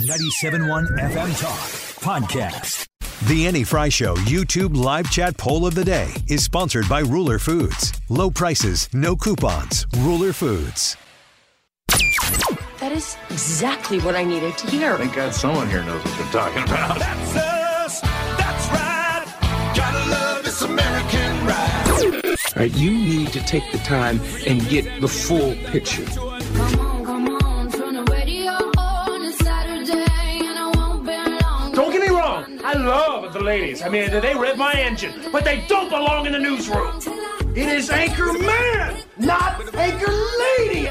97.1 FM Talk Podcast. The Annie Frey Show YouTube live chat poll of the day is sponsored by Ruler Foods. Low prices, no coupons. Ruler Foods. That is exactly what I needed to hear. Thank God someone here knows what they're talking about. That's us. That's right. Gotta love this American ride. All right, you need to take the time and get the full picture. The ladies. I mean, they rev my engine, but they don't belong in the newsroom. It is Anchor Man, not Anchor Lady.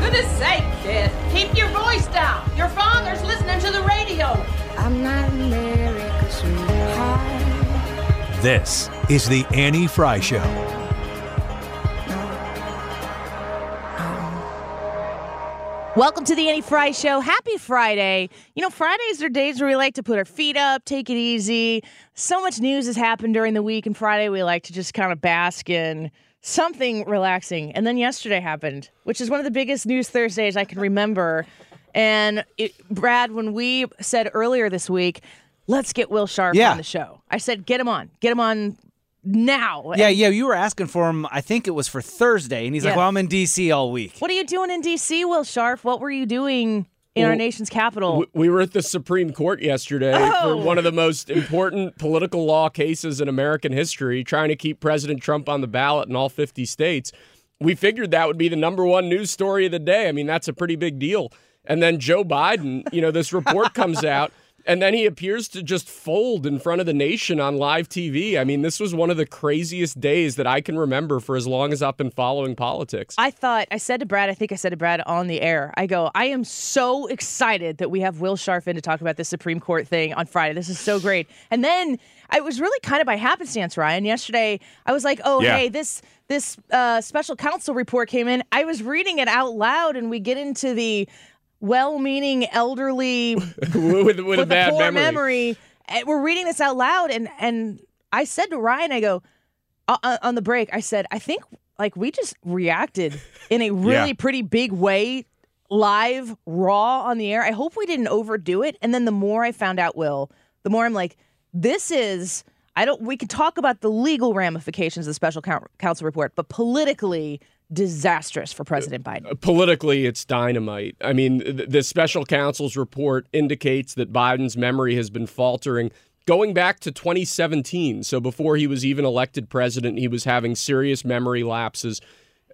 Goodness sake, kid. Keep your voice down. Your father's listening to the radio. I'm not America's sweetheart. This is The Annie Frey Show. Welcome to the Annie Frey Show. Happy Friday. You know, Fridays are days where we like to put our feet up, take it easy. So much news has happened during the week, and Friday we like to just kind of bask in something relaxing. And then yesterday happened, which is one of the biggest news Thursdays I can remember. And it, Brad, when we said earlier this week, let's get Will Scharf Yeah. on the show, I said, get him on, get him on now. Yeah, And yeah, you were asking for him. I think it was for Thursday, and he's Yeah. like, "Well, I'm in DC all week." What are you doing in D.C., Will Scharf? What were you doing in our nation's capital? We were at the Supreme Court yesterday Oh. for one of the most important political law cases in American history, trying to keep President Trump on the ballot in all 50 states. We figured that would be the number one news story of the day. I mean, that's a pretty big deal. And then Joe Biden, you know, this report comes out. And then he appears to just fold in front of the nation on live TV. I mean, this was one of the craziest days that I can remember for as long as I've been following politics. I thought I said to Brad, I think I said to Brad on the air, I go, I am so excited that we have Will Scharf in to talk about this Supreme Court thing on Friday. This is so great. And then it was really kind of by happenstance, Ryan. Yesterday, I was like, oh, Yeah. hey, this this uh, special counsel report came in. I was reading it out loud, and we get into the well-meaning elderly with, with, with a bad poor memory. And we're reading this out loud, and and I said to Ryan, I go uh, uh, on the break. I said, I think like we just reacted in a really Yeah. pretty big way, live, raw on the air. I hope we didn't overdo it. And then the more I found out, Will, the more I'm like, this is. I don't. We can talk about the legal ramifications of the special coun- counsel report, but politically disastrous for President uh, Biden. politically it's dynamite. I mean, the special counsel's report indicates that Biden's memory has been faltering going back to 2017. So before he was even elected president, he was having serious memory lapses.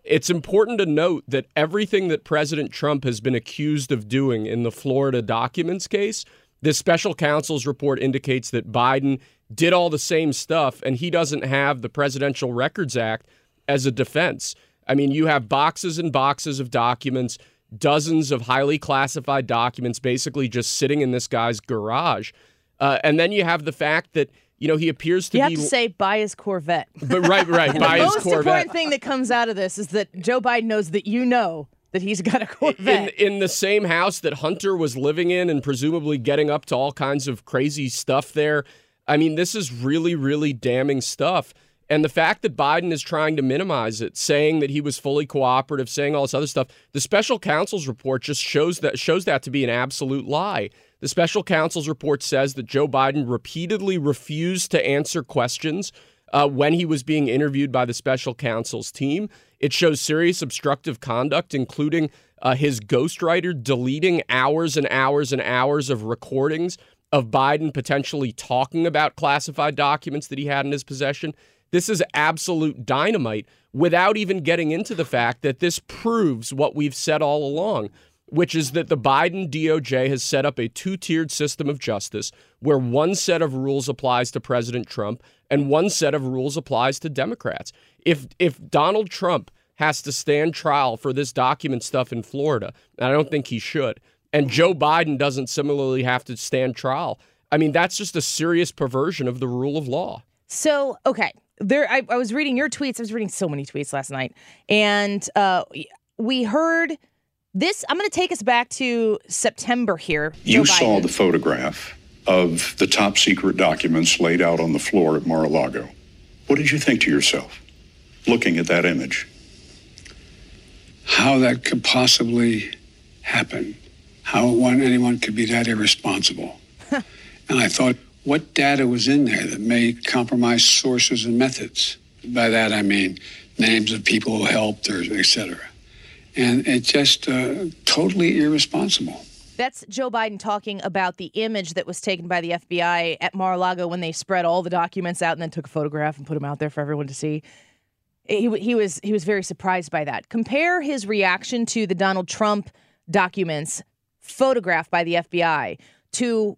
It's important to note that everything that President Trump has been accused of doing in the Florida documents case, this special counsel's report indicates that Biden did all the same stuff and he doesn't have the Presidential Records Act as a defense. I mean, you have boxes and boxes of documents, dozens of highly classified documents basically just sitting in this guy's garage. Uh, and then you have the fact that, you know, he appears to You be have to say buy his Corvette. but right, right, buy the his most important thing that comes out of this is that Joe Biden knows that you know that he's got a in Corvette. in the same house that Hunter was living in and presumably getting up to all kinds of crazy stuff there. I mean, this is really really damning stuff. And the fact that Biden is trying to minimize it, saying that he was fully cooperative, saying all this other stuff, the special counsel's report just shows that shows that to be an absolute lie. The special counsel's report says that Joe Biden repeatedly refused to answer questions uh, when he was being interviewed by the special counsel's team. It shows serious obstructive conduct, including uh, his ghostwriter deleting hours and hours and hours of recordings of Biden potentially talking about classified documents that he had in his possession. This is absolute dynamite without even getting into the fact that this proves what we've said all along, which is that the Biden DOJ has set up a two tiered system of justice where one set of rules applies to President Trump and one set of rules applies to Democrats. If, if Donald Trump has to stand trial for this document stuff in Florida, and I don't think he should, and Joe Biden doesn't similarly have to stand trial, I mean, that's just a serious perversion of the rule of law. So, okay. There, I, I was reading your tweets. I was reading so many tweets last night, and uh, we heard this. I'm going to take us back to September here. You saw the photograph of the top secret documents laid out on the floor at Mar-a-Lago. What did you think to yourself looking at that image? How that could possibly happen. How one, anyone could be that irresponsible. and I thought, what data was in there that may compromise sources and methods? By that I mean names of people who helped or et cetera. And it's just uh, totally irresponsible. That's Joe Biden talking about the image that was taken by the FBI at Mar-a-Lago when they spread all the documents out and then took a photograph and put them out there for everyone to see. He, he was he was very surprised by that. Compare his reaction to the Donald Trump documents photographed by the FBI to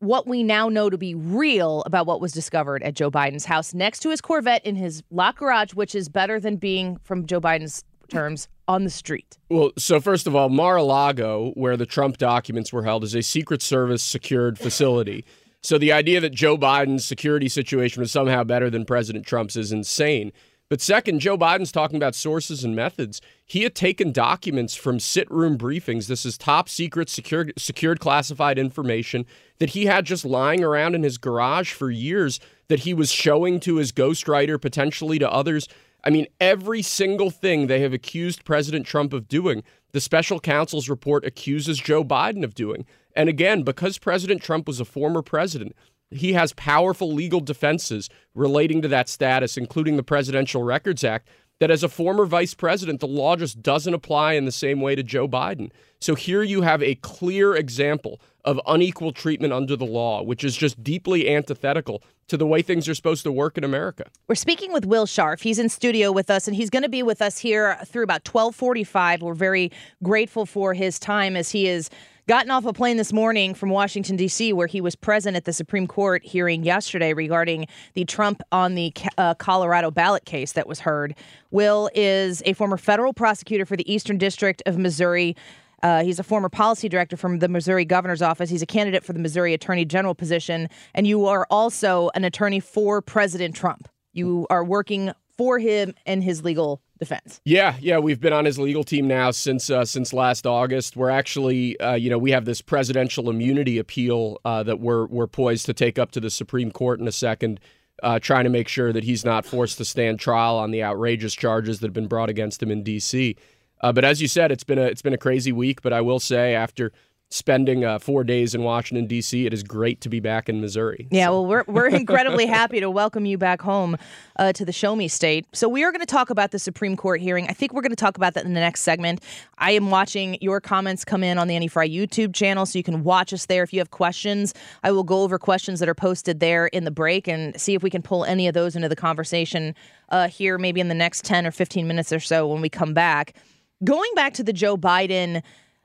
what we now know to be real about what was discovered at Joe Biden's house next to his Corvette in his lock garage, which is better than being, from Joe Biden's terms, on the street. Well, so first of all, Mar a Lago, where the Trump documents were held, is a Secret Service secured facility. So the idea that Joe Biden's security situation was somehow better than President Trump's is insane. But second, Joe Biden's talking about sources and methods. He had taken documents from sit room briefings. This is top secret, secured, secured classified information that he had just lying around in his garage for years that he was showing to his ghostwriter, potentially to others. I mean, every single thing they have accused President Trump of doing, the special counsel's report accuses Joe Biden of doing. And again, because President Trump was a former president, he has powerful legal defenses relating to that status, including the Presidential Records Act, that as a former vice president, the law just doesn't apply in the same way to Joe Biden. So here you have a clear example of unequal treatment under the law, which is just deeply antithetical to the way things are supposed to work in America. We're speaking with Will Scharf. He's in studio with us, and he's going to be with us here through about 1245. We're very grateful for his time as he is gotten off a plane this morning from Washington, D.C., where he was present at the Supreme Court hearing yesterday regarding the Trump on the uh, Colorado ballot case that was heard. Will is a former federal prosecutor for the Eastern District of Missouri. Uh, he's a former policy director from the Missouri governor's office. He's a candidate for the Missouri attorney general position. And you are also an attorney for President Trump. You are working for him and his legal defense. Yeah, yeah, we've been on his legal team now since uh, since last August. We're actually, uh, you know, we have this presidential immunity appeal uh, that we're we're poised to take up to the Supreme Court in a second, uh, trying to make sure that he's not forced to stand trial on the outrageous charges that have been brought against him in D.C. Uh, but as you said, it's been a it's been a crazy week. But I will say, after spending uh, four days in Washington D.C. It is great to be back in Missouri. Yeah, so. well, we're we're incredibly happy to welcome you back home uh, to the Show Me State. So we are going to talk about the Supreme Court hearing. I think we're going to talk about that in the next segment. I am watching your comments come in on the Annie Frey YouTube channel, so you can watch us there. If you have questions, I will go over questions that are posted there in the break and see if we can pull any of those into the conversation uh, here, maybe in the next ten or fifteen minutes or so when we come back. Going back to the Joe Biden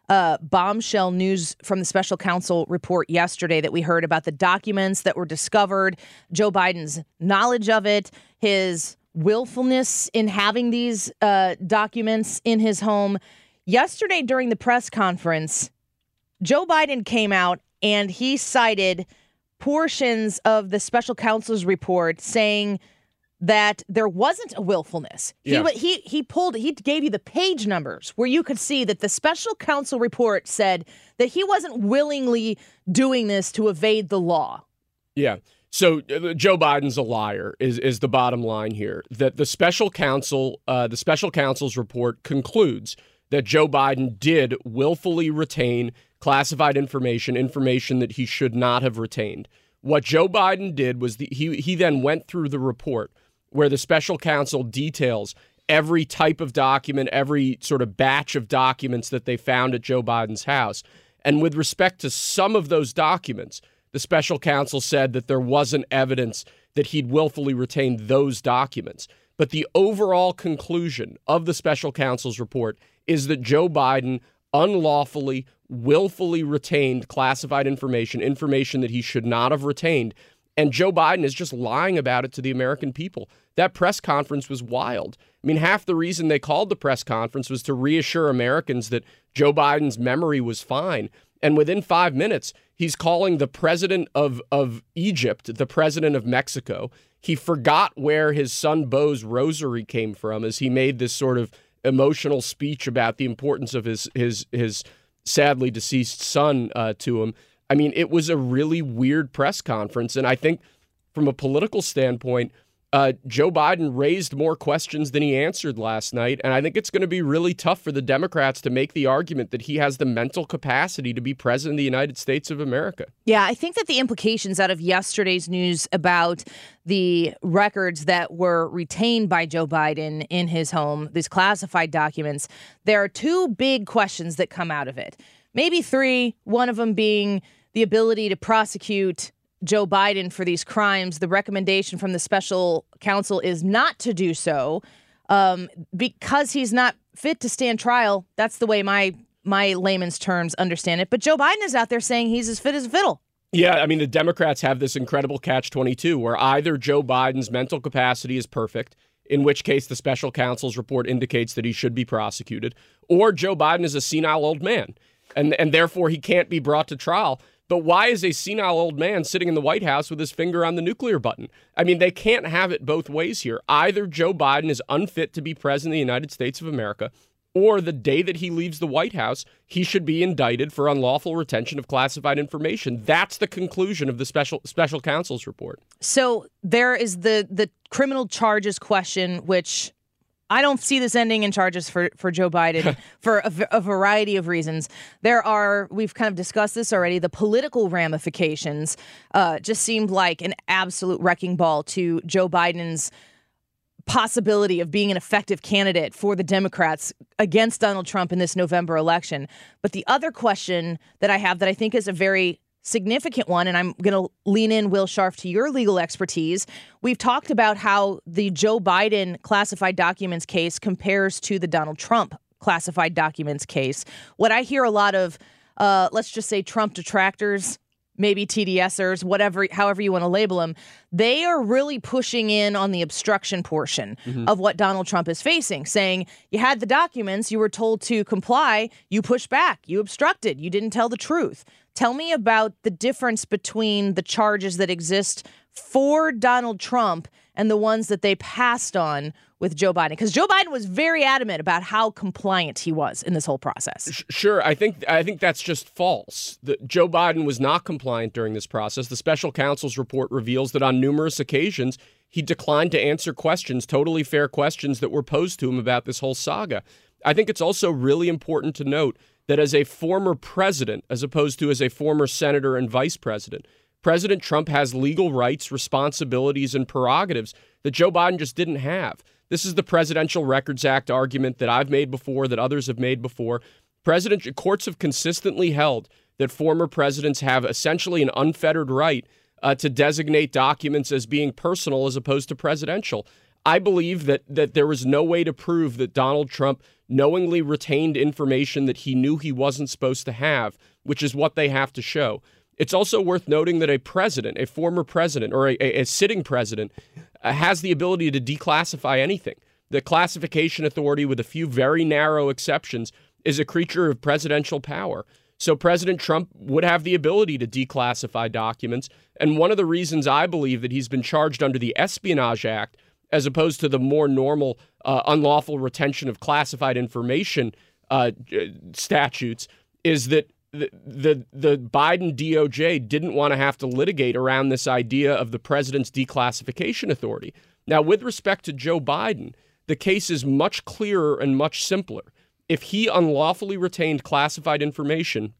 uh, bombshell news from the special counsel report yesterday that we heard about the documents that were discovered, Joe Biden's knowledge of it, his willfulness in having these uh, documents in his home. Yesterday, during the press conference, Joe Biden came out and he cited portions of the special counsel's report saying that there wasn't a willfulness. Yeah. He, he he pulled he gave you the page numbers where you could see that the special counsel report said that he wasn't willingly doing this to evade the law. Yeah. So uh, Joe Biden's a liar is is the bottom line here. That the special counsel uh, the special counsel's report concludes that Joe Biden did willfully retain classified information, information that he should not have retained What Joe Biden did was the, he he then went through the report where the special counsel details every type of document, every sort of batch of documents that they found at Joe Biden's house. And with respect to some of those documents, the special counsel said that there wasn't evidence that he'd willfully retained those documents. But the overall conclusion of the special counsel's report is that Joe Biden unlawfully, willfully retained classified information, information that he should not have retained. And Joe Biden is just lying about it to the American people. That press conference was wild. I mean, half the reason they called the press conference was to reassure Americans that Joe Biden's memory was fine. And within five minutes, he's calling the president of, of Egypt the president of Mexico. He forgot where his son Beau's rosary came from as he made this sort of emotional speech about the importance of his his his sadly deceased son uh, to him. I mean, it was a really weird press conference, and I think from a political standpoint, uh, Joe Biden raised more questions than he answered last night, and I think it's going to be really tough for the Democrats to make the argument that he has the mental capacity to be president of the United States of America. Yeah, I think that the implications out of yesterday's news about the records that were retained by Joe Biden in his home, these classified documents, there are two big questions that come out of it. Maybe three, one of them being the ability to prosecute Joe Biden for these crimes, the recommendation from the special counsel is not to do so um, because he's not fit to stand trial. That's the way my my layman's terms understand it. But Joe Biden is out there saying he's as fit as a fiddle. Yeah, I mean the Democrats have this incredible catch twenty two where either Joe Biden's mental capacity is perfect. In which case, the special counsel's report indicates that he should be prosecuted, or Joe Biden is a senile old man, and and therefore he can't be brought to trial. But why is a senile old man sitting in the White House with his finger on the nuclear button? I mean, they can't have it both ways here. Either Joe Biden is unfit to be president of the United States of America, or the day that he leaves the White House, he should be indicted for unlawful retention of classified information. That's the conclusion of the special special counsel's report. So there is the the criminal charges question, which I don't see this ending in charges for, for Joe Biden for a, a, variety of reasons. There are, we've kind of discussed this already, the political ramifications uh, just seemed like an absolute wrecking ball to Joe Biden's possibility of being an effective candidate for the Democrats against Donald Trump in this November election. But the other question that I have that I think is a very significant one, and I'm going to lean in, Will Scharf, to your legal expertise. We've talked about how the Joe Biden classified documents case compares to the Donald Trump classified documents case. What I hear a lot of, uh, let's just say Trump detractors, maybe TDSers, whatever, however you want to label them, they are really pushing in on the obstruction portion mm-hmm. of what Donald Trump is facing, saying, You had the documents, you were told to comply, you pushed back, you obstructed, you didn't tell the truth. Tell me about the difference between the charges that exist for Donald Trump and the ones that they passed on with Joe Biden because Joe Biden was very adamant about how compliant he was in this whole process. Sure, I think I think that's just false. The, Joe Biden was not compliant during this process. The special counsel's report reveals that on numerous occasions he declined to answer questions, totally fair questions that were posed to him about this whole saga. I think it's also really important to note that as a former president, as opposed to as a former senator and vice president, President Trump has legal rights, responsibilities, and prerogatives that Joe Biden just didn't have. This is the Presidential Records Act argument that I've made before, that others have made before. President courts have consistently held that former presidents have essentially an unfettered right uh, to designate documents as being personal as opposed to presidential. I believe that that there was no way to prove that Donald Trump knowingly retained information that he knew he wasn't supposed to have, which is what they have to show. It's also worth noting that a president, a former president, or a, a, a sitting president, uh, has the ability to declassify anything. The classification authority, with a few very narrow exceptions, is a creature of presidential power. So President Trump would have the ability to declassify documents. And one of the reasons I believe that he's been charged under the Espionage Act as opposed to the more normal uh, unlawful retention of classified information uh, statutes is that the, the the Biden DOJ didn't want to have to litigate around this idea of the president's declassification authority. Now, with respect to Joe Biden, the case is much clearer and much simpler. If he unlawfully retained classified information,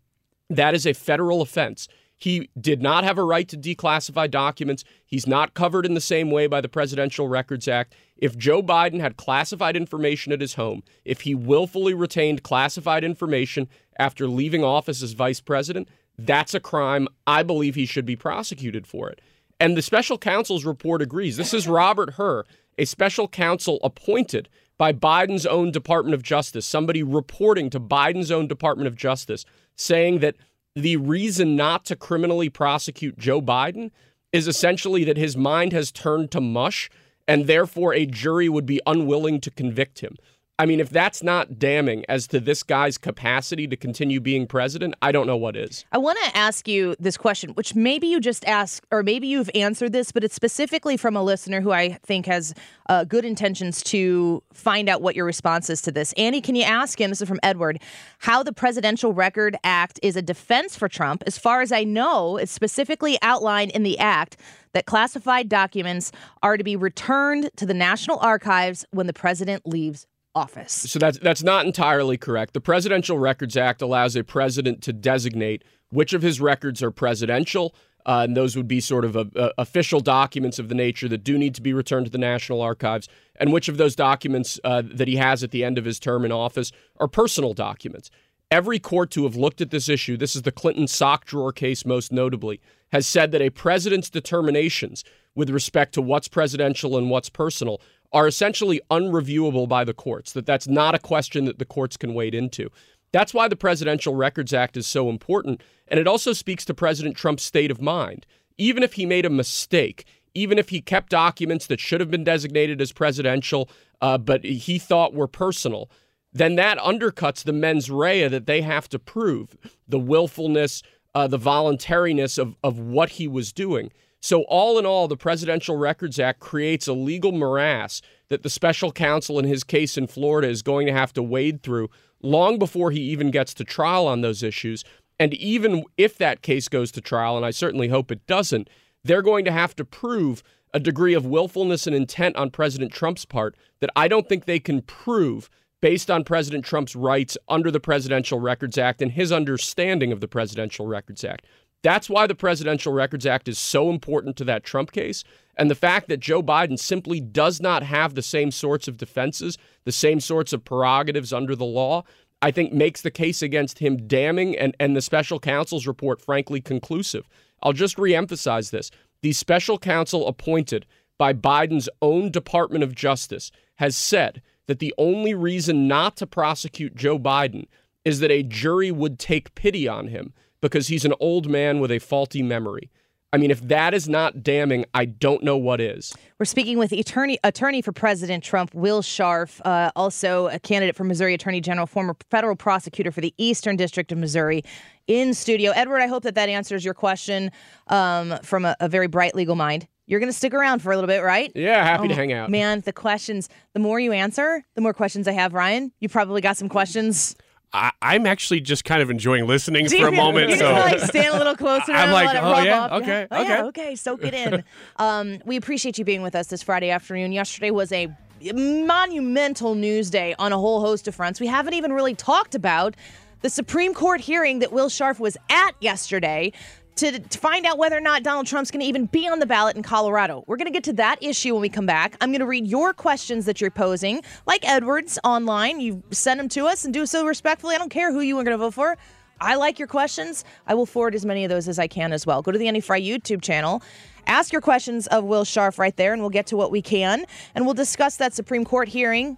that is a federal offense. He did not have a right to declassify documents. He's not covered in the same way by the Presidential Records Act. If Joe Biden had classified information at his home, if he willfully retained classified information after leaving office as vice president, that's a crime. I believe he should be prosecuted for it. And the special counsel's report agrees. This is Robert Hur, a special counsel appointed by Biden's own Department of Justice, somebody reporting to Biden's own Department of Justice, saying that the reason not to criminally prosecute Joe Biden is essentially that his mind has turned to mush and therefore a jury would be unwilling to convict him. I mean, if that's not damning as to this guy's capacity to continue being president, I don't know what is. I want to ask you this question, which maybe you just asked, or maybe you've answered this, but it's specifically from a listener who I think has uh, good intentions to find out what your response is to this. Annie, can you ask him? This is from Edward. How the Presidential Record Act is a defense for Trump? As far as I know, it's specifically outlined in the act that classified documents are to be returned to the National Archives when the president leaves office. So that's that's not entirely correct. The Presidential Records Act allows a president to designate which of his records are presidential, uh, and those would be sort of a, a official documents of the nature that do need to be returned to the National Archives, and which of those documents uh, that he has at the end of his term in office are personal documents. Every court to have looked at this issue, this is the Clinton sock drawer case most notably, has said that a president's determinations with respect to what's presidential and what's personal are essentially unreviewable by the courts, that that's not a question that the courts can wade into. That's why the Presidential Records Act is so important. And it also speaks to President Trump's state of mind. Even if he made a mistake, even if he kept documents that should have been designated as presidential, uh, but he thought were personal, then that undercuts the mens rea that they have to prove the willfulness, uh, the voluntariness of, of what he was doing. So, all in all, the Presidential Records Act creates a legal morass that the special counsel in his case in Florida is going to have to wade through long before he even gets to trial on those issues. And even if that case goes to trial, and I certainly hope it doesn't, they're going to have to prove a degree of willfulness and intent on President Trump's part that I don't think they can prove based on President Trump's rights under the Presidential Records Act and his understanding of the Presidential Records Act. That's why the Presidential Records Act is so important to that Trump case. And the fact that Joe Biden simply does not have the same sorts of defenses, the same sorts of prerogatives under the law, I think makes the case against him damning and, and the special counsel's report, frankly, conclusive. I'll just reemphasize this. The special counsel appointed by Biden's own Department of Justice has said that the only reason not to prosecute Joe Biden is that a jury would take pity on him because he's an old man with a faulty memory. I mean, if that is not damning, I don't know what is. We're speaking with attorney attorney for President Trump, Will Scharf, uh, also a candidate for Missouri Attorney General, former federal prosecutor for the Eastern District of Missouri, in studio. Edward, I hope that that answers your question um, from a, a, very bright legal mind. You're going to stick around for a little bit, right? Yeah, happy oh, to hang out. Man, the questions, the more you answer, the more questions I have, Ryan. You probably got some questions. I, am actually just kind of enjoying listening for a moment. You so like stand a little closer. I'm like, oh yeah, up. okay, yeah. Oh, okay, yeah, okay. Soak it in. um, we appreciate you being with us this Friday afternoon. Yesterday was a monumental news day on a whole host of fronts. We haven't even really talked about the Supreme Court hearing that Will Scharf was at yesterday to, to find out whether or not Donald Trump's going to even be on the ballot in Colorado. We're going to get to that issue when we come back. I'm going to read your questions that you're posing, like Edwards online. You send them to us and do so respectfully. I don't care who you are going to vote for. I like your questions. I will forward as many of those as I can as well. Go to the Annie Frey YouTube channel. Ask your questions of Will Scharf right there, and we'll get to what we can. And we'll discuss that Supreme Court hearing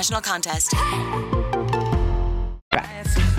national contest.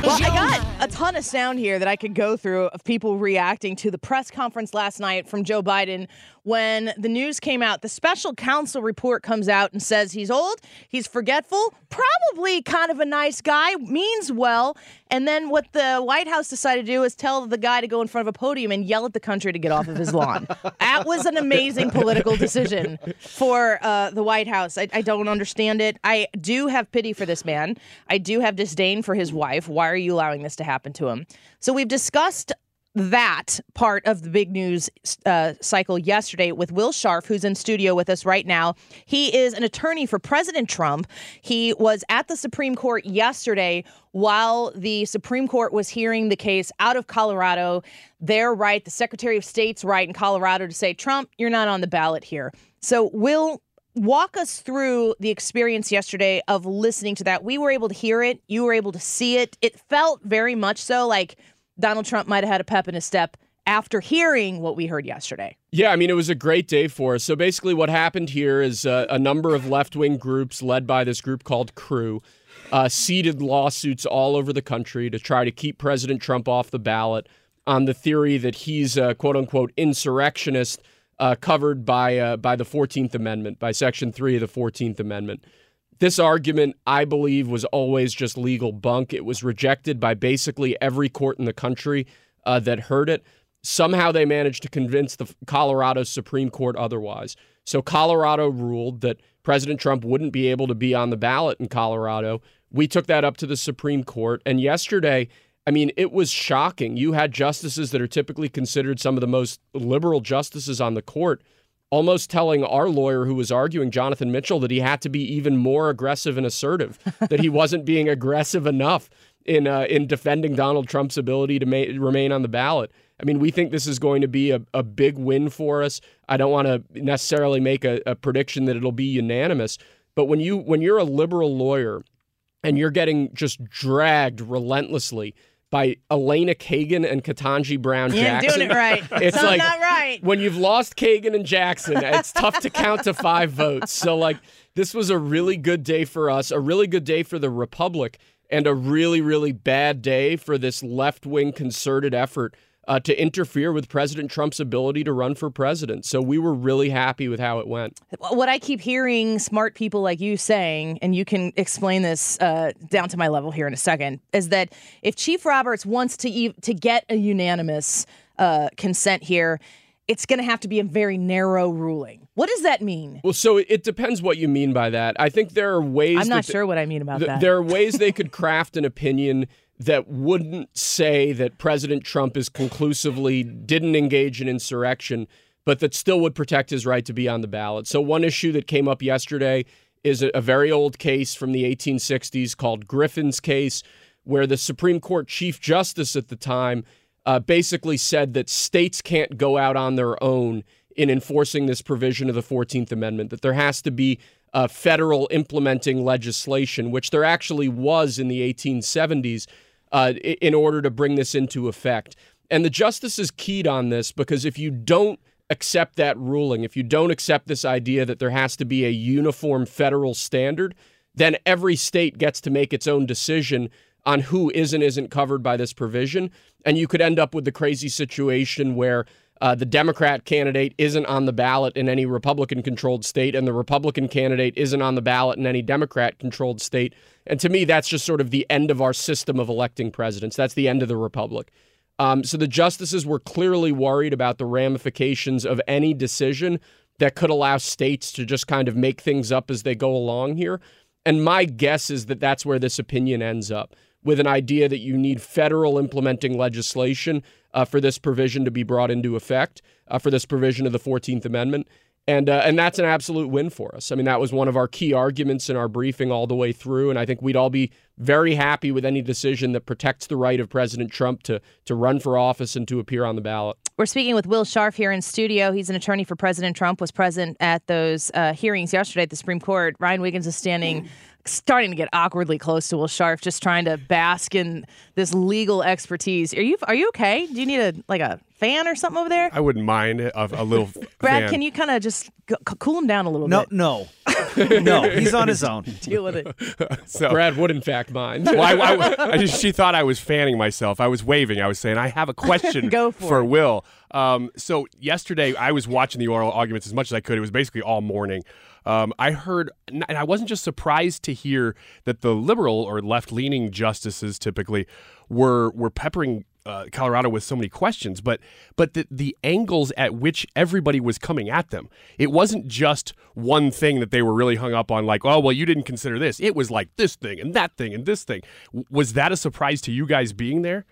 Well, I got a ton of sound here that I could go through of people reacting to the press conference last night from Joe Biden when the news came out. The special counsel report comes out and says he's old, he's forgetful, probably kind of a nice guy, means well. And then what the White House decided to do is tell the guy to go in front of a podium and yell at the country to get off of his lawn. that was an amazing political decision for uh, the White House. I, I don't understand it. I do have pity for this man. I do have disdain for his wife. Why are you allowing this to happen to him? So we've discussed that part of the big news uh, cycle yesterday with Will Scharf, who's in studio with us right now. He is an attorney for President Trump. He was at the Supreme Court yesterday while the Supreme Court was hearing the case out of Colorado. Their right, the Secretary of State's right in Colorado to say, Trump, you're not on the ballot here. So, Will, walk us through the experience yesterday of listening to that. We were able to hear it, you were able to see it. It felt very much so like Donald Trump might have had a pep in his step after hearing what we heard yesterday. Yeah, I mean, it was a great day for us. So basically, what happened here is uh, a number of left wing groups, led by this group called Crew, uh, seeded lawsuits all over the country to try to keep President Trump off the ballot on the theory that he's a quote unquote insurrectionist uh, covered by, uh, by the 14th Amendment, by Section 3 of the 14th Amendment. This argument, I believe, was always just legal bunk. It was rejected by basically every court in the country uh, that heard it. Somehow they managed to convince the Colorado Supreme Court otherwise. So Colorado ruled that President Trump wouldn't be able to be on the ballot in Colorado. We took that up to the Supreme Court. And yesterday, I mean, it was shocking. You had justices that are typically considered some of the most liberal justices on the court almost telling our lawyer who was arguing, Jonathan Mitchell, that he had to be even more aggressive and assertive, that he wasn't being aggressive enough in uh, in defending Donald Trump's ability to ma- remain on the ballot. I mean, we think this is going to be a, a big win for us. I don't want to necessarily make a, a prediction that it'll be unanimous, but when you when you're a liberal lawyer and you're getting just dragged relentlessly by Elena Kagan and Ketanji Brown Jackson. doing it right. It's like not right. when you've lost Kagan and Jackson, it's tough to count to five votes. So like this was a really good day for us, a really good day for the Republic, and a really really bad day for this left wing concerted effort uh, to interfere with President Trump's ability to run for president. So we were really happy with how it went. What I keep hearing smart people like you saying, and you can explain this uh, down to my level here in a second, is that if Chief Roberts wants to e- to get a unanimous uh, consent here, it's going to have to be a very narrow ruling. What does that mean? Well, so it depends what you mean by that. I think there are ways. I'm not sure what I mean about th- that. There are ways they could craft an opinion that wouldn't say that President Trump is conclusively didn't engage in insurrection, but that still would protect his right to be on the ballot. So one issue that came up yesterday is a, very old case from the 1860s called Griffin's case, where the Supreme Court Chief Justice at the time uh, basically said that states can't go out on their own in enforcing this provision of the 14th Amendment, that there has to be uh, federal implementing legislation, which there actually was in the 1870s, uh, in order to bring this into effect. And the justices keyed on this because if you don't accept that ruling, if you don't accept this idea that there has to be a uniform federal standard, then every state gets to make its own decision on who is and isn't covered by this provision. And you could end up with the crazy situation where uh, the Democrat candidate isn't on the ballot in any Republican controlled state, and the Republican candidate isn't on the ballot in any Democrat controlled state. And to me, that's just sort of the end of our system of electing presidents. That's the end of the Republic. Um, so the justices were clearly worried about the ramifications of any decision that could allow states to just kind of make things up as they go along here. And my guess is that that's where this opinion ends up with an idea that you need federal implementing legislation uh, for this provision to be brought into effect, uh, for this provision of the 14th Amendment. And, uh, and that's an absolute win for us. I mean, that was one of our key arguments in our briefing all the way through. And I think we'd all be very happy with any decision that protects the right of President Trump to, to run for office and to appear on the ballot. We're speaking with Will Scharf here in studio. He's an attorney for President Trump, was present at those uh, hearings yesterday at the Supreme Court. Ryan Wiggins is standing starting to get awkwardly close to Will Scharf, just trying to bask in this legal expertise. Are you are you okay? Do you need a like a fan or something over there? I wouldn't mind a, a little. Brad, fan. can you kind of just c- cool him down a little No, bit? no, no. No. He's on his own. Deal with it. So, Brad would, in fact, mind. well, I, I- I just- she thought I was fanning myself. I was waving. I was saying, I have a question Go for it. Will. Um, so yesterday, I was watching the oral arguments as much as I could. It was basically all morning. Um, I heard, and I wasn't just surprised to hear that the liberal or left-leaning justices typically were were peppering uh, Colorado with so many questions, but but the the angles at which everybody was coming at them. It wasn't just one thing that they were really hung up on, like, oh well, you didn't consider this. It was like this thing and that thing and this thing. W- Was that a surprise to you guys being there?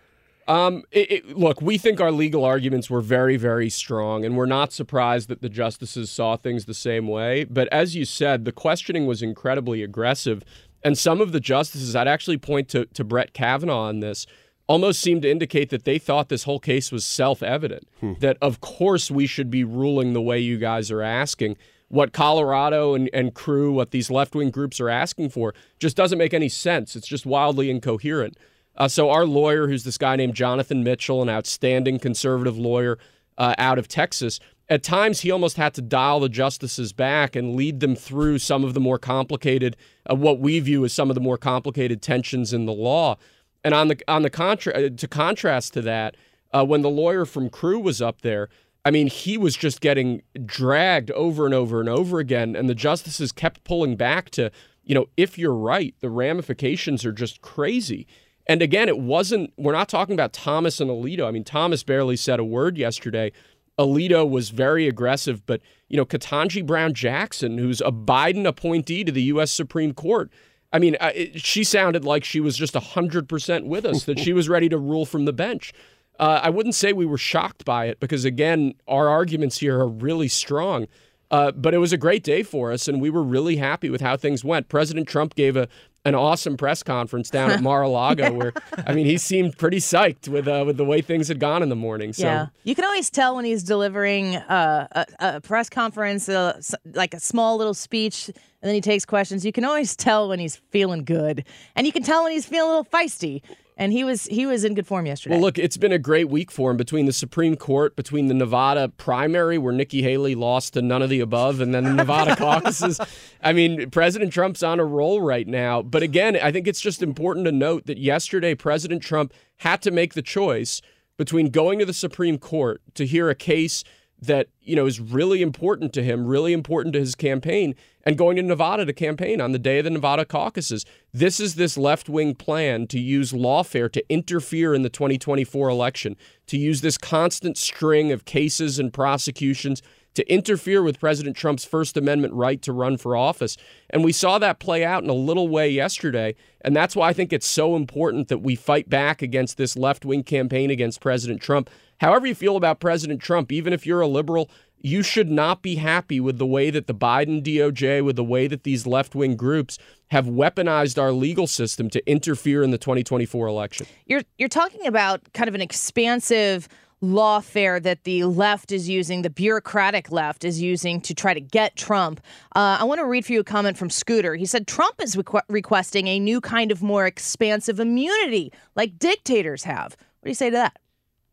Um, it, it, look, we think our legal arguments were very, very strong, and we're not surprised that the justices saw things the same way. But as you said, the questioning was incredibly aggressive, and some of the justices, I'd actually point to, to Brett Kavanaugh on this, almost seemed to indicate that they thought this whole case was self evident. That, of course, we should be ruling the way you guys are asking. What Colorado and, and crew, what these left wing groups are asking for, just doesn't make any sense. It's just wildly incoherent. Uh, so our lawyer, who's this guy named Jonathan Mitchell, an outstanding conservative lawyer uh, out of Texas, at times he almost had to dial the justices back and lead them through some of the more complicated, uh, what we view as some of the more complicated tensions in the law. And on the on the contra- uh, to contrast to that, uh, when the lawyer from Crew was up there, I mean, he was just getting dragged over and over and over again, and the justices kept pulling back to, you know, if you're right, the ramifications are just crazy. And again, it wasn't, we're not talking about Thomas and Alito. I mean, Thomas barely said a word yesterday. Alito was very aggressive, but, you know, Ketanji Brown Jackson, who's a Biden appointee to the U.S. Supreme Court, I mean, she sounded like she was just 100% with us, that she was ready to rule from the bench. Uh, I wouldn't say we were shocked by it because, again, our arguments here are really strong. Uh, but it was a great day for us, and we were really happy with how things went. President Trump gave a an awesome press conference down at Mar-a-Lago, where I mean, he seemed pretty psyched with uh, with the way things had gone in the morning. So Yeah, you can always tell when he's delivering uh, a, a press conference, uh, like a small little speech, and then he takes questions. You can always tell when he's feeling good, and you can tell when he's feeling a little feisty. And he was he was in good form yesterday. Well, look, it's been a great week for him between the Supreme Court, between the Nevada primary, where Nikki Haley lost to none of the above, and then the Nevada caucuses. I mean, President Trump's on a roll right now. But again, I think it's just important to note that yesterday, President Trump had to make the choice between going to the Supreme Court to hear a case that you know is really important to him, really important to his campaign, and going to Nevada to campaign on the day of the Nevada caucuses. This is this left-wing plan to use lawfare to interfere in the 2024 election, to use this constant string of cases and prosecutions to interfere with President Trump's First Amendment right to run for office. And we saw that play out in a little way yesterday. And that's why I think it's so important that we fight back against this left wing campaign against President Trump. However, you feel about President Trump, even if you're a liberal, you should not be happy with the way that the Biden DOJ, with the way that these left wing groups have weaponized our legal system to interfere in the 2024 election. You're you're talking about kind of an expansive lawfare that the left is using, the bureaucratic left is using to try to get Trump. Uh, I want to read for you a comment from Scooter. He said Trump is requ- requesting a new kind of more expansive immunity, like dictators have. What do you say to that?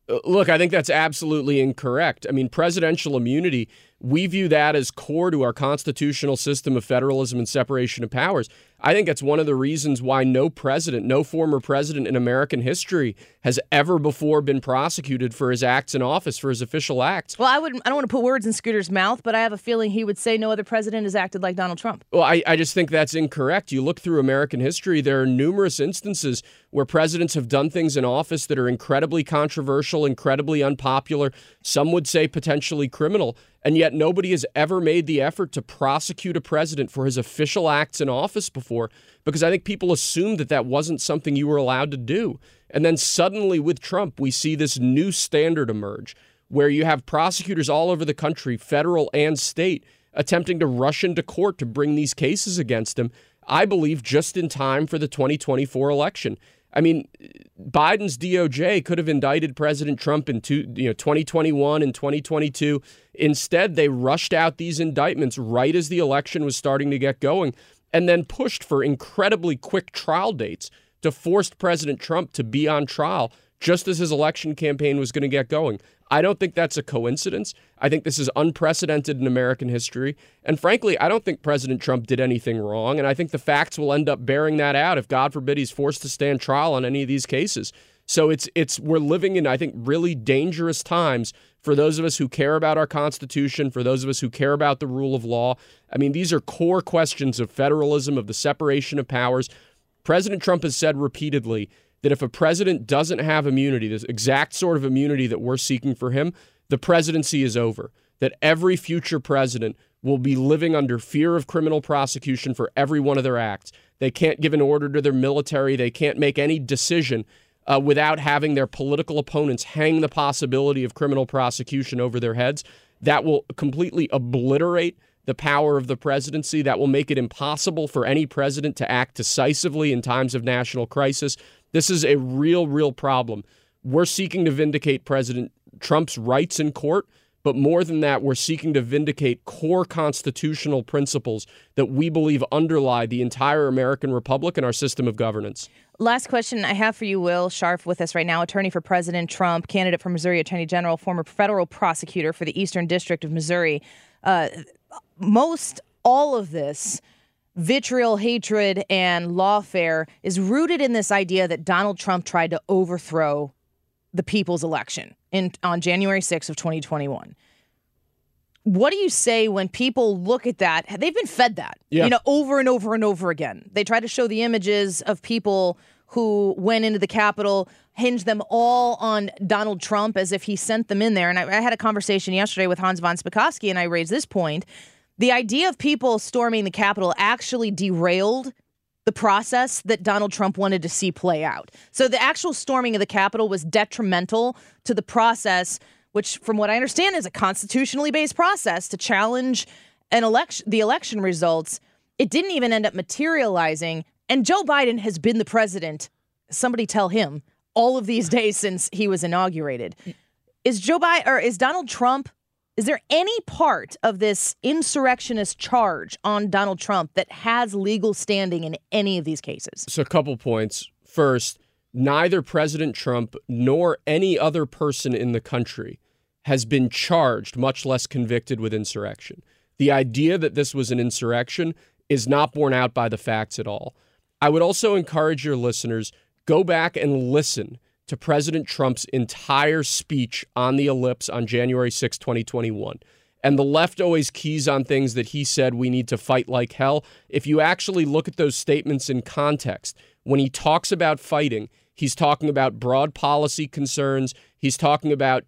Uh, Look, I think that's absolutely incorrect. I mean, presidential immunity, we view that as core to our constitutional system of federalism and separation of powers. I think that's one of the reasons why no president, no former president in American history has ever before been prosecuted for his acts in office, for his official acts. Well, I would I don't want to put words in Scooter's mouth, but I have a feeling he would say no other president has acted like Donald Trump. Well, I, I just think that's incorrect. You look through American history, there are numerous instances where presidents have done things in office that are incredibly controversial, incredibly unpopular, some would say potentially criminal, and yet nobody has ever made the effort to prosecute a president for his official acts in office before because I think people assumed that that wasn't something you were allowed to do. And then suddenly with Trump, we see this new standard emerge where you have prosecutors all over the country, federal and state, attempting to rush into court to bring these cases against him, I believe just in time for the 2024 election. I mean, Biden's DOJ could have indicted President Trump in two, you know, 2021 and 2022. Instead, they rushed out these indictments right as the election was starting to get going. And then pushed for incredibly quick trial dates to force President Trump to be on trial just as his election campaign was going to get going. I don't think that's a coincidence. I think this is unprecedented in American history. And frankly, I don't think President Trump did anything wrong. And I think the facts will end up bearing that out if, God forbid, he's forced to stand trial on any of these cases. So it's it's we're living in I think really dangerous times for those of us who care about our constitution, for those of us who care about the rule of law. I mean, these are core questions of federalism, of the separation of powers. President Trump has said repeatedly that if a president doesn't have immunity, this exact sort of immunity that we're seeking for him, the presidency is over. That every future president will be living under fear of criminal prosecution for every one of their acts. They can't give an order to their military, they can't make any decision uh, without having their political opponents hang the possibility of criminal prosecution over their heads. That will completely obliterate the power of the presidency. That will make it impossible for any president to act decisively in times of national crisis. This is a real, real problem. We're seeking to vindicate President Trump's rights in court, but more than that, we're seeking to vindicate core constitutional principles that we believe underlie the entire American Republic and our system of governance. Last question I have for you, Will Scharf, with us right now, attorney for President Trump, candidate for Missouri Attorney General, former federal prosecutor for the Eastern District of Missouri. Uh, most all of this vitriol, hatred, and lawfare is rooted in this idea that Donald Trump tried to overthrow the people's election in on January 6th of 2021. What do you say when people look at that? They've been fed that, yeah. you know, over and over and over again. They try to show the images of people who went into the Capitol, hinge them all on Donald Trump as if he sent them in there. And I, I had a conversation yesterday with Hans von Spakovsky, and I raised this point the idea of people storming the Capitol actually derailed the process that Donald Trump wanted to see play out. So the actual storming of the Capitol was detrimental to the process, which, from what I understand, is a constitutionally based process to challenge an election, the election results. It didn't even end up materializing, and Joe Biden has been the president. Somebody tell him all of these days since he was inaugurated. Is Joe Biden or is Donald Trump is there any part of this insurrectionist charge on Donald Trump that has legal standing in any of these cases? So, a couple points. First, neither President Trump nor any other person in the country has been charged, much less convicted with insurrection. The idea that this was an insurrection is not borne out by the facts at all. I would also encourage your listeners go back and listen to President Trump's entire speech on the ellipse on January 6, 2021. And the left always keys on things that he said we need to fight like hell. If you actually look at those statements in context, when he talks about fighting, he's talking about broad policy concerns. He's talking about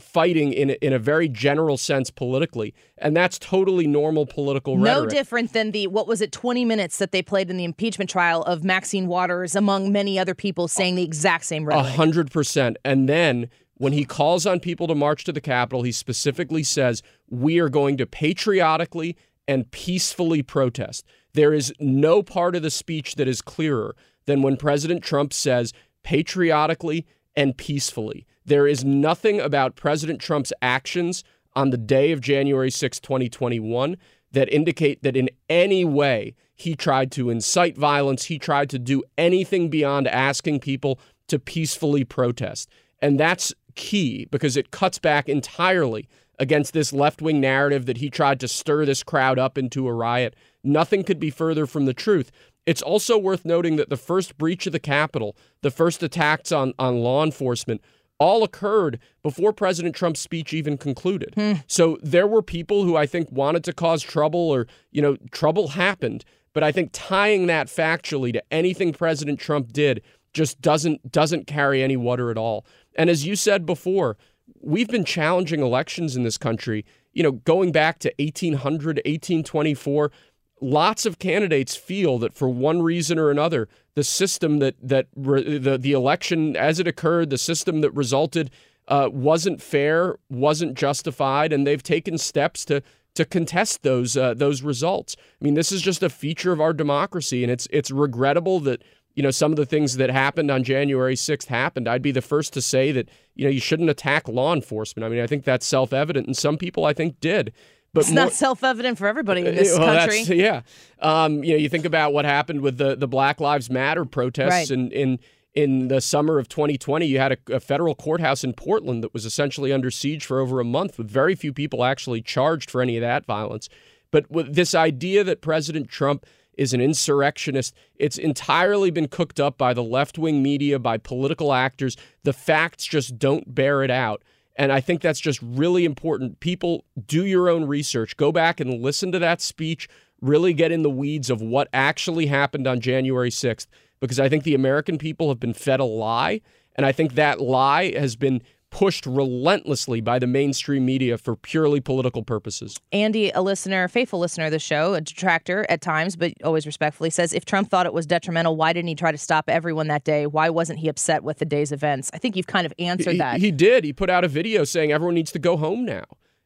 fighting in a, in a very general sense politically, and that's totally normal political no rhetoric. No different than the what was it, twenty minutes that they played in the impeachment trial of Maxine Waters, among many other people saying the exact same A hundred percent, and then. When he calls on people to march to the Capitol, he specifically says, We are going to patriotically and peacefully protest. There is no part of the speech that is clearer than when President Trump says, patriotically and peacefully. There is nothing about President Trump's actions on the day of January 6, 2021, that indicate that in any way he tried to incite violence, he tried to do anything beyond asking people to peacefully protest. And that's key because it cuts back entirely against this left wing narrative that he tried to stir this crowd up into a riot. Nothing could be further from the truth. It's also worth noting that the first breach of the Capitol, the first attacks on, on law enforcement, all occurred before President Trump's speech even concluded. Hmm. So there were people who I think wanted to cause trouble or, you know, trouble happened. But I think tying that factually to anything President Trump did just doesn't doesn't carry any water at all. And as you said before, we've been challenging elections in this country, you know, going back to 1800, 1824 lots of candidates feel that for one reason or another, the system that that re, the the election as it occurred, the system that resulted uh, wasn't fair, wasn't justified, and they've taken steps to to contest those uh, those results. I mean, this is just a feature of our democracy, and it's it's regrettable that you know some of the things that happened on January 6th happened. I'd be the first to say that you know you shouldn't attack law enforcement. I mean, I think that's self evident, and some people I think did. But it's more, not self-evident for everybody in this well, country. yeah, um, you know, you think about what happened with the the Black Lives Matter protests Right. in in in the summer of 2020. You had a, a federal courthouse in Portland that was essentially under siege for over a month, with very few people actually charged for any of that violence. But with this idea that President Trump is an insurrectionist, it's entirely been cooked up by the left wing media, by political actors. The facts just don't bear it out. And I think that's just really important. People do your own research, go back and listen to that speech, really get in the weeds of what actually happened on January 6th, because I think the American people have been fed a lie. And I think that lie has been pushed relentlessly by the mainstream media for purely political purposes. Andy, a listener, faithful listener of the show, a detractor at times, but always respectfully, says if Trump thought it was detrimental, why didn't he try to stop everyone that day? Why wasn't he upset with the day's events? I think you've kind of answered He- that. He did. He put out a video saying everyone needs to go home now.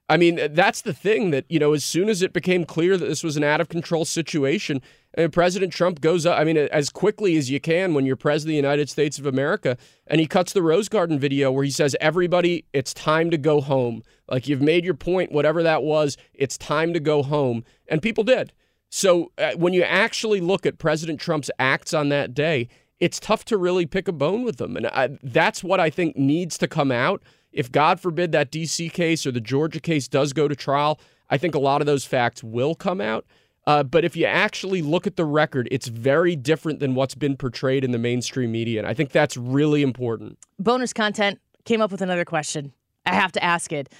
I mean, that's the thing that, you know, as soon as it became clear that this was an out of control situation, and President Trump goes up, I mean, as quickly as you can when you're president of the United States of America, and he cuts the Rose Garden video where he says, Everybody, it's time to go home. Like you've made your point, whatever that was, it's time to go home. And people did. So uh, when you actually look at President Trump's acts on that day, it's tough to really pick a bone with them. And I, that's what I think needs to come out. If God forbid that DC case or the Georgia case does go to trial, I think a lot of those facts will come out. Uh, but if you actually look at the record, it's very different than what's been portrayed in the mainstream media. And I think that's really important. Bonus content came up with another question. I have to ask it.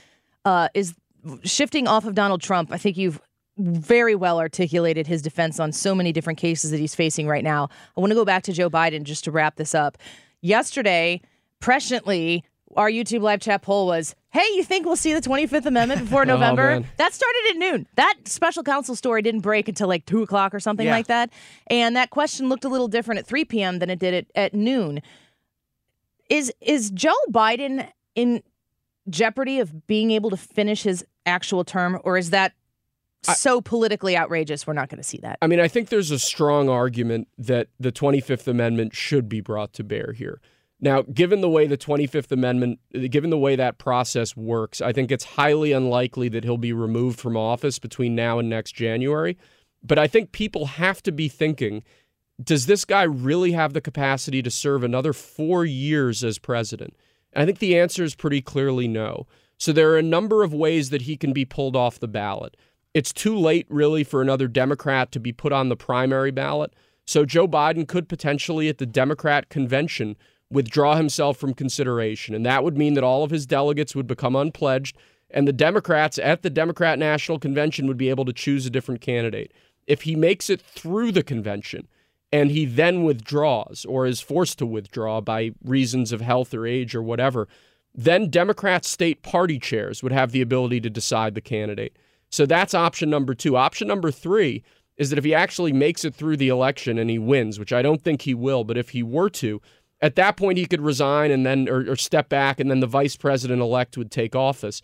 Uh, is shifting off of Donald Trump, I think you've very well articulated his defense on so many different cases that he's facing right now. I want to go back to Joe Biden just to wrap this up. Yesterday, presciently, our YouTube live chat poll was, "Hey, you think we'll see the 25th Amendment before oh, November?" man. that started at noon. That special counsel story didn't break until like two o'clock or something Yeah. like that. And that question looked a little different at 3 p.m. than it did at, at noon. Is is Joe Biden in jeopardy of being able to finish his actual term, or is that so politically outrageous we're not going to see that? I mean, I think there's a strong argument that the 25th Amendment should be brought to bear here. Now, given the way the 25th Amendment, given the way that process works, I think it's highly unlikely that he'll be removed from office between now and next January. But I think people have to be thinking does this guy really have the capacity to serve another four years as president? And I think the answer is pretty clearly no. So there are a number of ways that he can be pulled off the ballot. It's too late, really, for another Democrat to be put on the primary ballot. So Joe Biden could potentially, at the Democrat convention, withdraw himself from consideration. And that would mean that all of his delegates would become unpledged, and the Democrats at the Democrat National Convention would be able to choose a different candidate. If he makes it through the convention, and he then withdraws or is forced to withdraw by reasons of health or age or whatever, then Democrat state party chairs would have the ability to decide the candidate. So that's option number two. Option number three is that if he actually makes it through the election and he wins, which I don't think he will, but if he were to, at that point he could resign and then or, or step back and then the vice president elect would take office.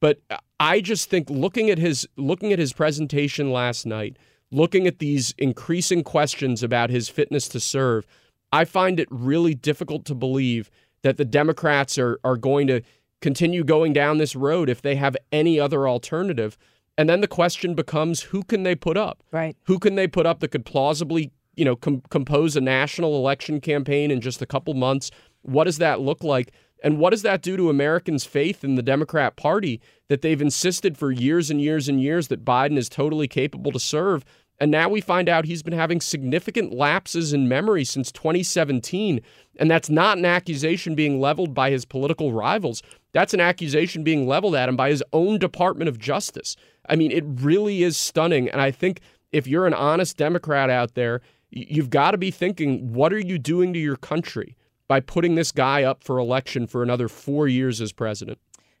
But I just think looking at his looking at his presentation last night, looking at these increasing questions about his fitness to serve, I find it really difficult to believe that the Democrats are are going to continue going down this road if they have any other alternative. And then the question becomes who can they put up? Right. Who can they put up that could plausibly, you know, com- compose a national election campaign in just a couple months? What does that look like? And what does that do to Americans' faith in the Democrat Party that they've insisted for years and years and years that Biden is totally capable to serve? And now we find out he's been having significant lapses in memory since 2017. And that's not an accusation being leveled by his political rivals. That's an accusation being leveled at him by his own Department of Justice. I mean, it really is stunning. And I think if you're an honest Democrat out there, you've got to be thinking, what are you doing to your country by putting this guy up for election for another four years as president?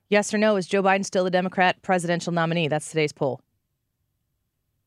Yes or no? Is Joe Biden still the Democrat presidential nominee? That's today's poll.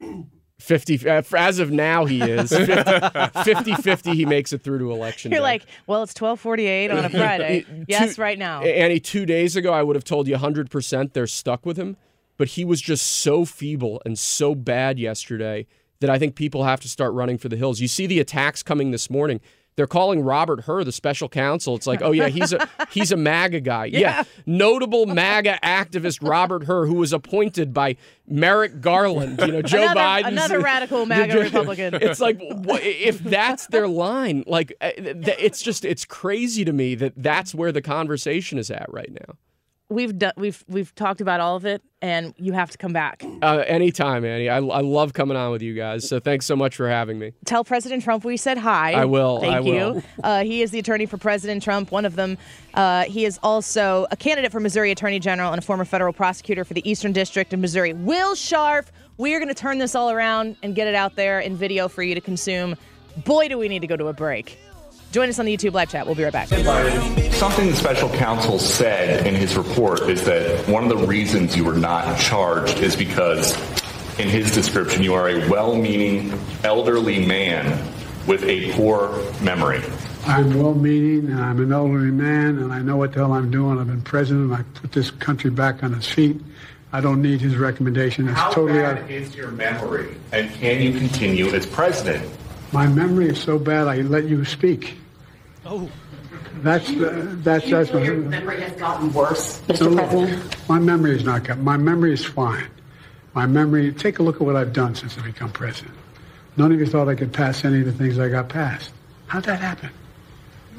50 uh, as of now he is 50 50 he makes it through to election You're day. like, well, it's 12:48 on a Friday. yes, right now. Annie, two days ago, I would have told you 100% they're stuck with him, but he was just so feeble and so bad yesterday that I think people have to start running for the hills. You see the attacks coming this morning. they're calling Robert Hur the special counsel. It's like, oh yeah, he's a he's a MAGA guy. Yeah. Yeah. notable MAGA activist Robert Hur, who was appointed by Merrick Garland. You know, Joe another, Biden. another radical MAGA Republican. It's like if that's their line, like uh, it's just it's crazy to me that that's where the conversation is at right now. We've done we've we've talked about all of it, and you have to come back. Uh, anytime, Annie. I, I love coming on with you guys. So thanks so much for having me. Tell President Trump we said hi. I will, Thank I will. you. Uh, he is the attorney for President Trump. One of them. Uh, he is also a candidate for Missouri Attorney General and a former federal prosecutor for the Eastern District of Missouri. Will Scharf. We are going to turn this all around and get it out there in video for you to consume. Boy, do we need to go to a break. Join us on the YouTube live chat. We'll be right back. Something the special counsel said in his report is that one of the reasons you were not charged is because, in his description, you are a well meaning elderly man with a poor memory. I'm well-meaning, and I'm an elderly man, and I know what the hell I'm doing. I've been president. And I put this country back on its feet. I don't need his recommendation. It's How totally bad out. is your memory, and can you continue as president? My memory is so bad. I let you speak. Oh. That's uh, that's that's my memory has gotten worse, Mr. look, President. My memory is not good. My memory is fine. My memory. Take a look at what I've done since I become president. None of you thought I could pass any of the things I got passed. How'd that happen?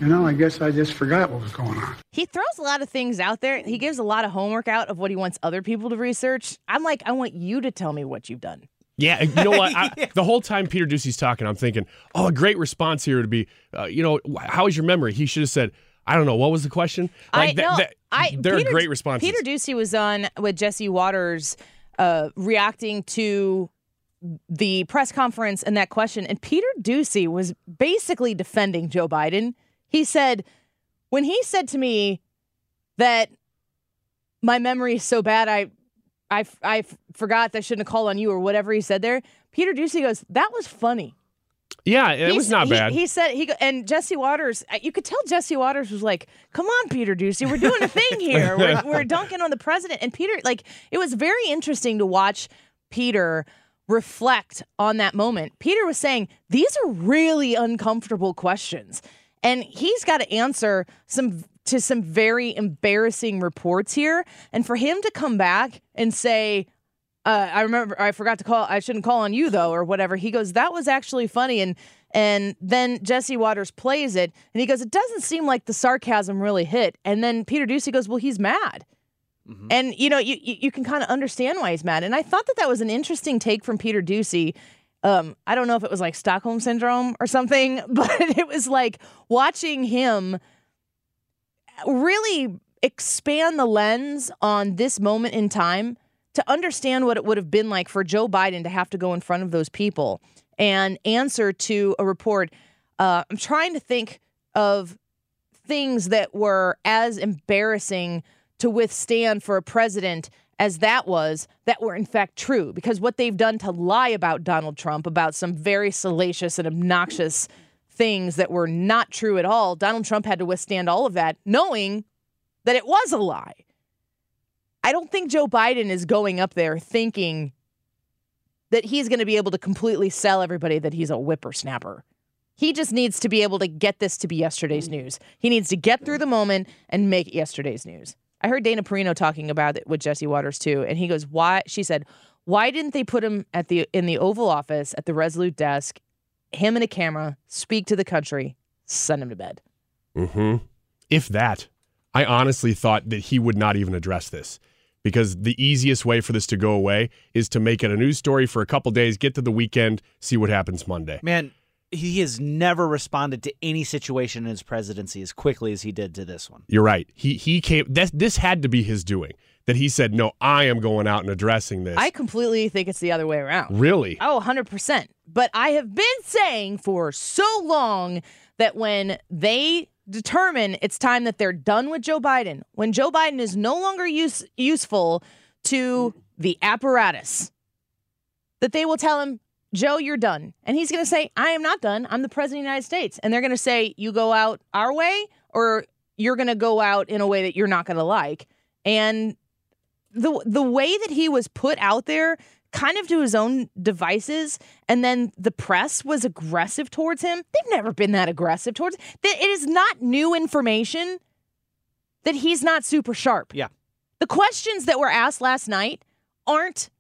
You know, I guess I just forgot what was going on. He throws a lot of things out there. He gives a lot of homework out of what he wants other people to research. I'm like, I want you to tell me what you've done. Yeah, you know what? I, the whole time Peter Doocy's talking, I'm thinking, oh, a great response here would be, uh, you know, how is your memory? He should have said, I don't know, what was the question? I th- know. th- I they're Peter, great responses. Peter Doocy was on with Jesse Watters, uh, reacting to the press conference and that question, and Peter Doocy was basically defending Joe Biden. He said, when he said to me that my memory is so bad, I. I, I forgot that I shouldn't have called on you or whatever he said there. Peter Doocy goes, that was funny. yeah, it was not he- bad. He said he go- and Jesse Watters. You could tell Jesse Watters was like, "Come on, Peter Doocy, we're doing a thing here. We're, we're dunking on the president." And Peter, like, it was very interesting to watch Peter reflect on that moment. Peter was saying these are really uncomfortable questions, and he's got to answer some to some very embarrassing reports here. And for him to come back and say, uh, I remember I forgot to call. I shouldn't call on you though, or whatever. He goes, that was actually funny, and and then Jesse Watters plays it, and he goes, it doesn't seem like the sarcasm really hit. And then Peter Doocy goes, well, he's mad, and you know, you you, you can kind of understand why he's mad. And I thought that that was an interesting take from Peter Doocy. Um, I don't know if it was like Stockholm syndrome or something, but it was like watching him really expand the lens on this moment in time to understand what it would have been like for Joe Biden to have to go in front of those people and answer to a report. Uh, I'm trying to think of things that were as embarrassing to withstand for a president as that was, that were in fact true. Because what they've done to lie about Donald Trump, about some very salacious and obnoxious things that were not true at all, Donald Trump had to withstand all of that, knowing that it was a lie. I don't think Joe Biden is going up there thinking that he's going to be able to completely sell everybody that he's a whippersnapper. He just needs to be able to get this to be yesterday's news. He needs to get through the moment and make yesterday's news. I heard Dana Perino talking about it with Jesse Watters too, and he goes, "Why?" She said, "Why didn't they put him at the in the Oval Office at the Resolute desk, him and a camera, speak to the country, send him to bed?" hmm If that, I honestly thought that he would not even address this because the easiest way for this to go away is to make it a news story for a couple days, get to the weekend, see what happens Monday. Man, he has never responded to any situation in his presidency as quickly as he did to this one. You're right. He he came. This this had to be his doing. That he said, "No, I am going out and addressing this." I completely think it's the other way around. really. Oh, 100%. But I have been saying for so long that when they determine it's time that they're done with Joe Biden, when Joe Biden is no longer use, useful to the apparatus, that they will tell him, Joe, you're done. And he's going to say, I am not done. I'm the president of the United States. And they're going to say, You go out our way, or you're going to go out in a way that you're not going to like. And the the way that he was put out there kind of to his own devices, and then the press was aggressive towards him. They've never been that aggressive towards. That it is not new information that he's not super sharp. Yeah. The questions that were asked last night aren't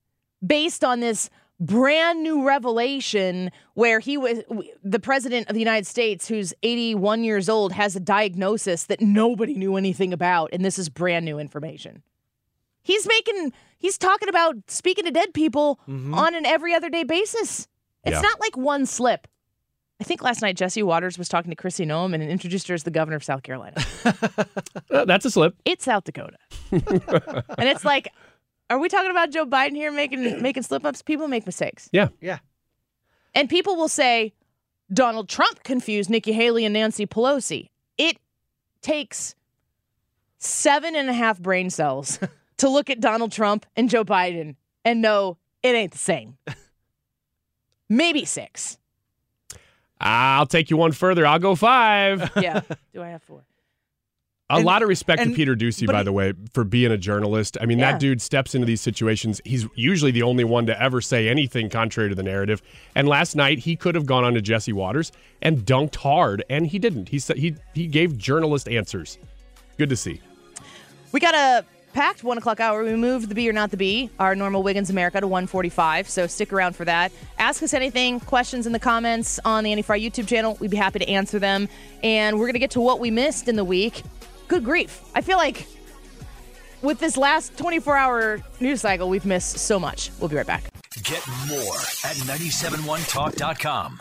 based on this brand new revelation where he was the president of the United States who's 81 years old has a diagnosis that nobody knew anything about and this is brand new information. He's making he's talking about speaking to dead people Mm-hmm. on an every other day basis. It's Yeah. not like one slip. I think last night Jesse Watters was talking to Kristi Noem and introduced her as the governor of South Carolina. Uh, that's a slip. It's South Dakota. and it's like, are we talking about Joe Biden here making making slip ups? People make mistakes. Yeah. Yeah. And people will say Donald Trump confused Nikki Haley and Nancy Pelosi. It takes seven and a half brain cells to look at Donald Trump and Joe Biden and know it ain't the same. Maybe six. I'll take you one further. I'll go five. Yeah. Do I have four? A And- lot of respect and- to Peter Doocy, by he- the way, for being a journalist. I mean, Yeah. that dude steps into these situations. He's usually the only one to ever say anything contrary to the narrative. And last night, he could have gone on to Jesse Watters and dunked hard, and he didn't. He said he he gave journalist answers. Good to see. We got a packed one o'clock hour. We moved the B or not the B, our normal Wiggins America to 145. So stick around for that. Ask us anything, questions in the comments on the Annie Frey YouTube channel. We'd be happy to answer them. And we're gonna get to what we missed in the week. Good grief. I feel like with this last 24 hour news cycle, we've missed so much. We'll be right back. Get more at 971talk.com.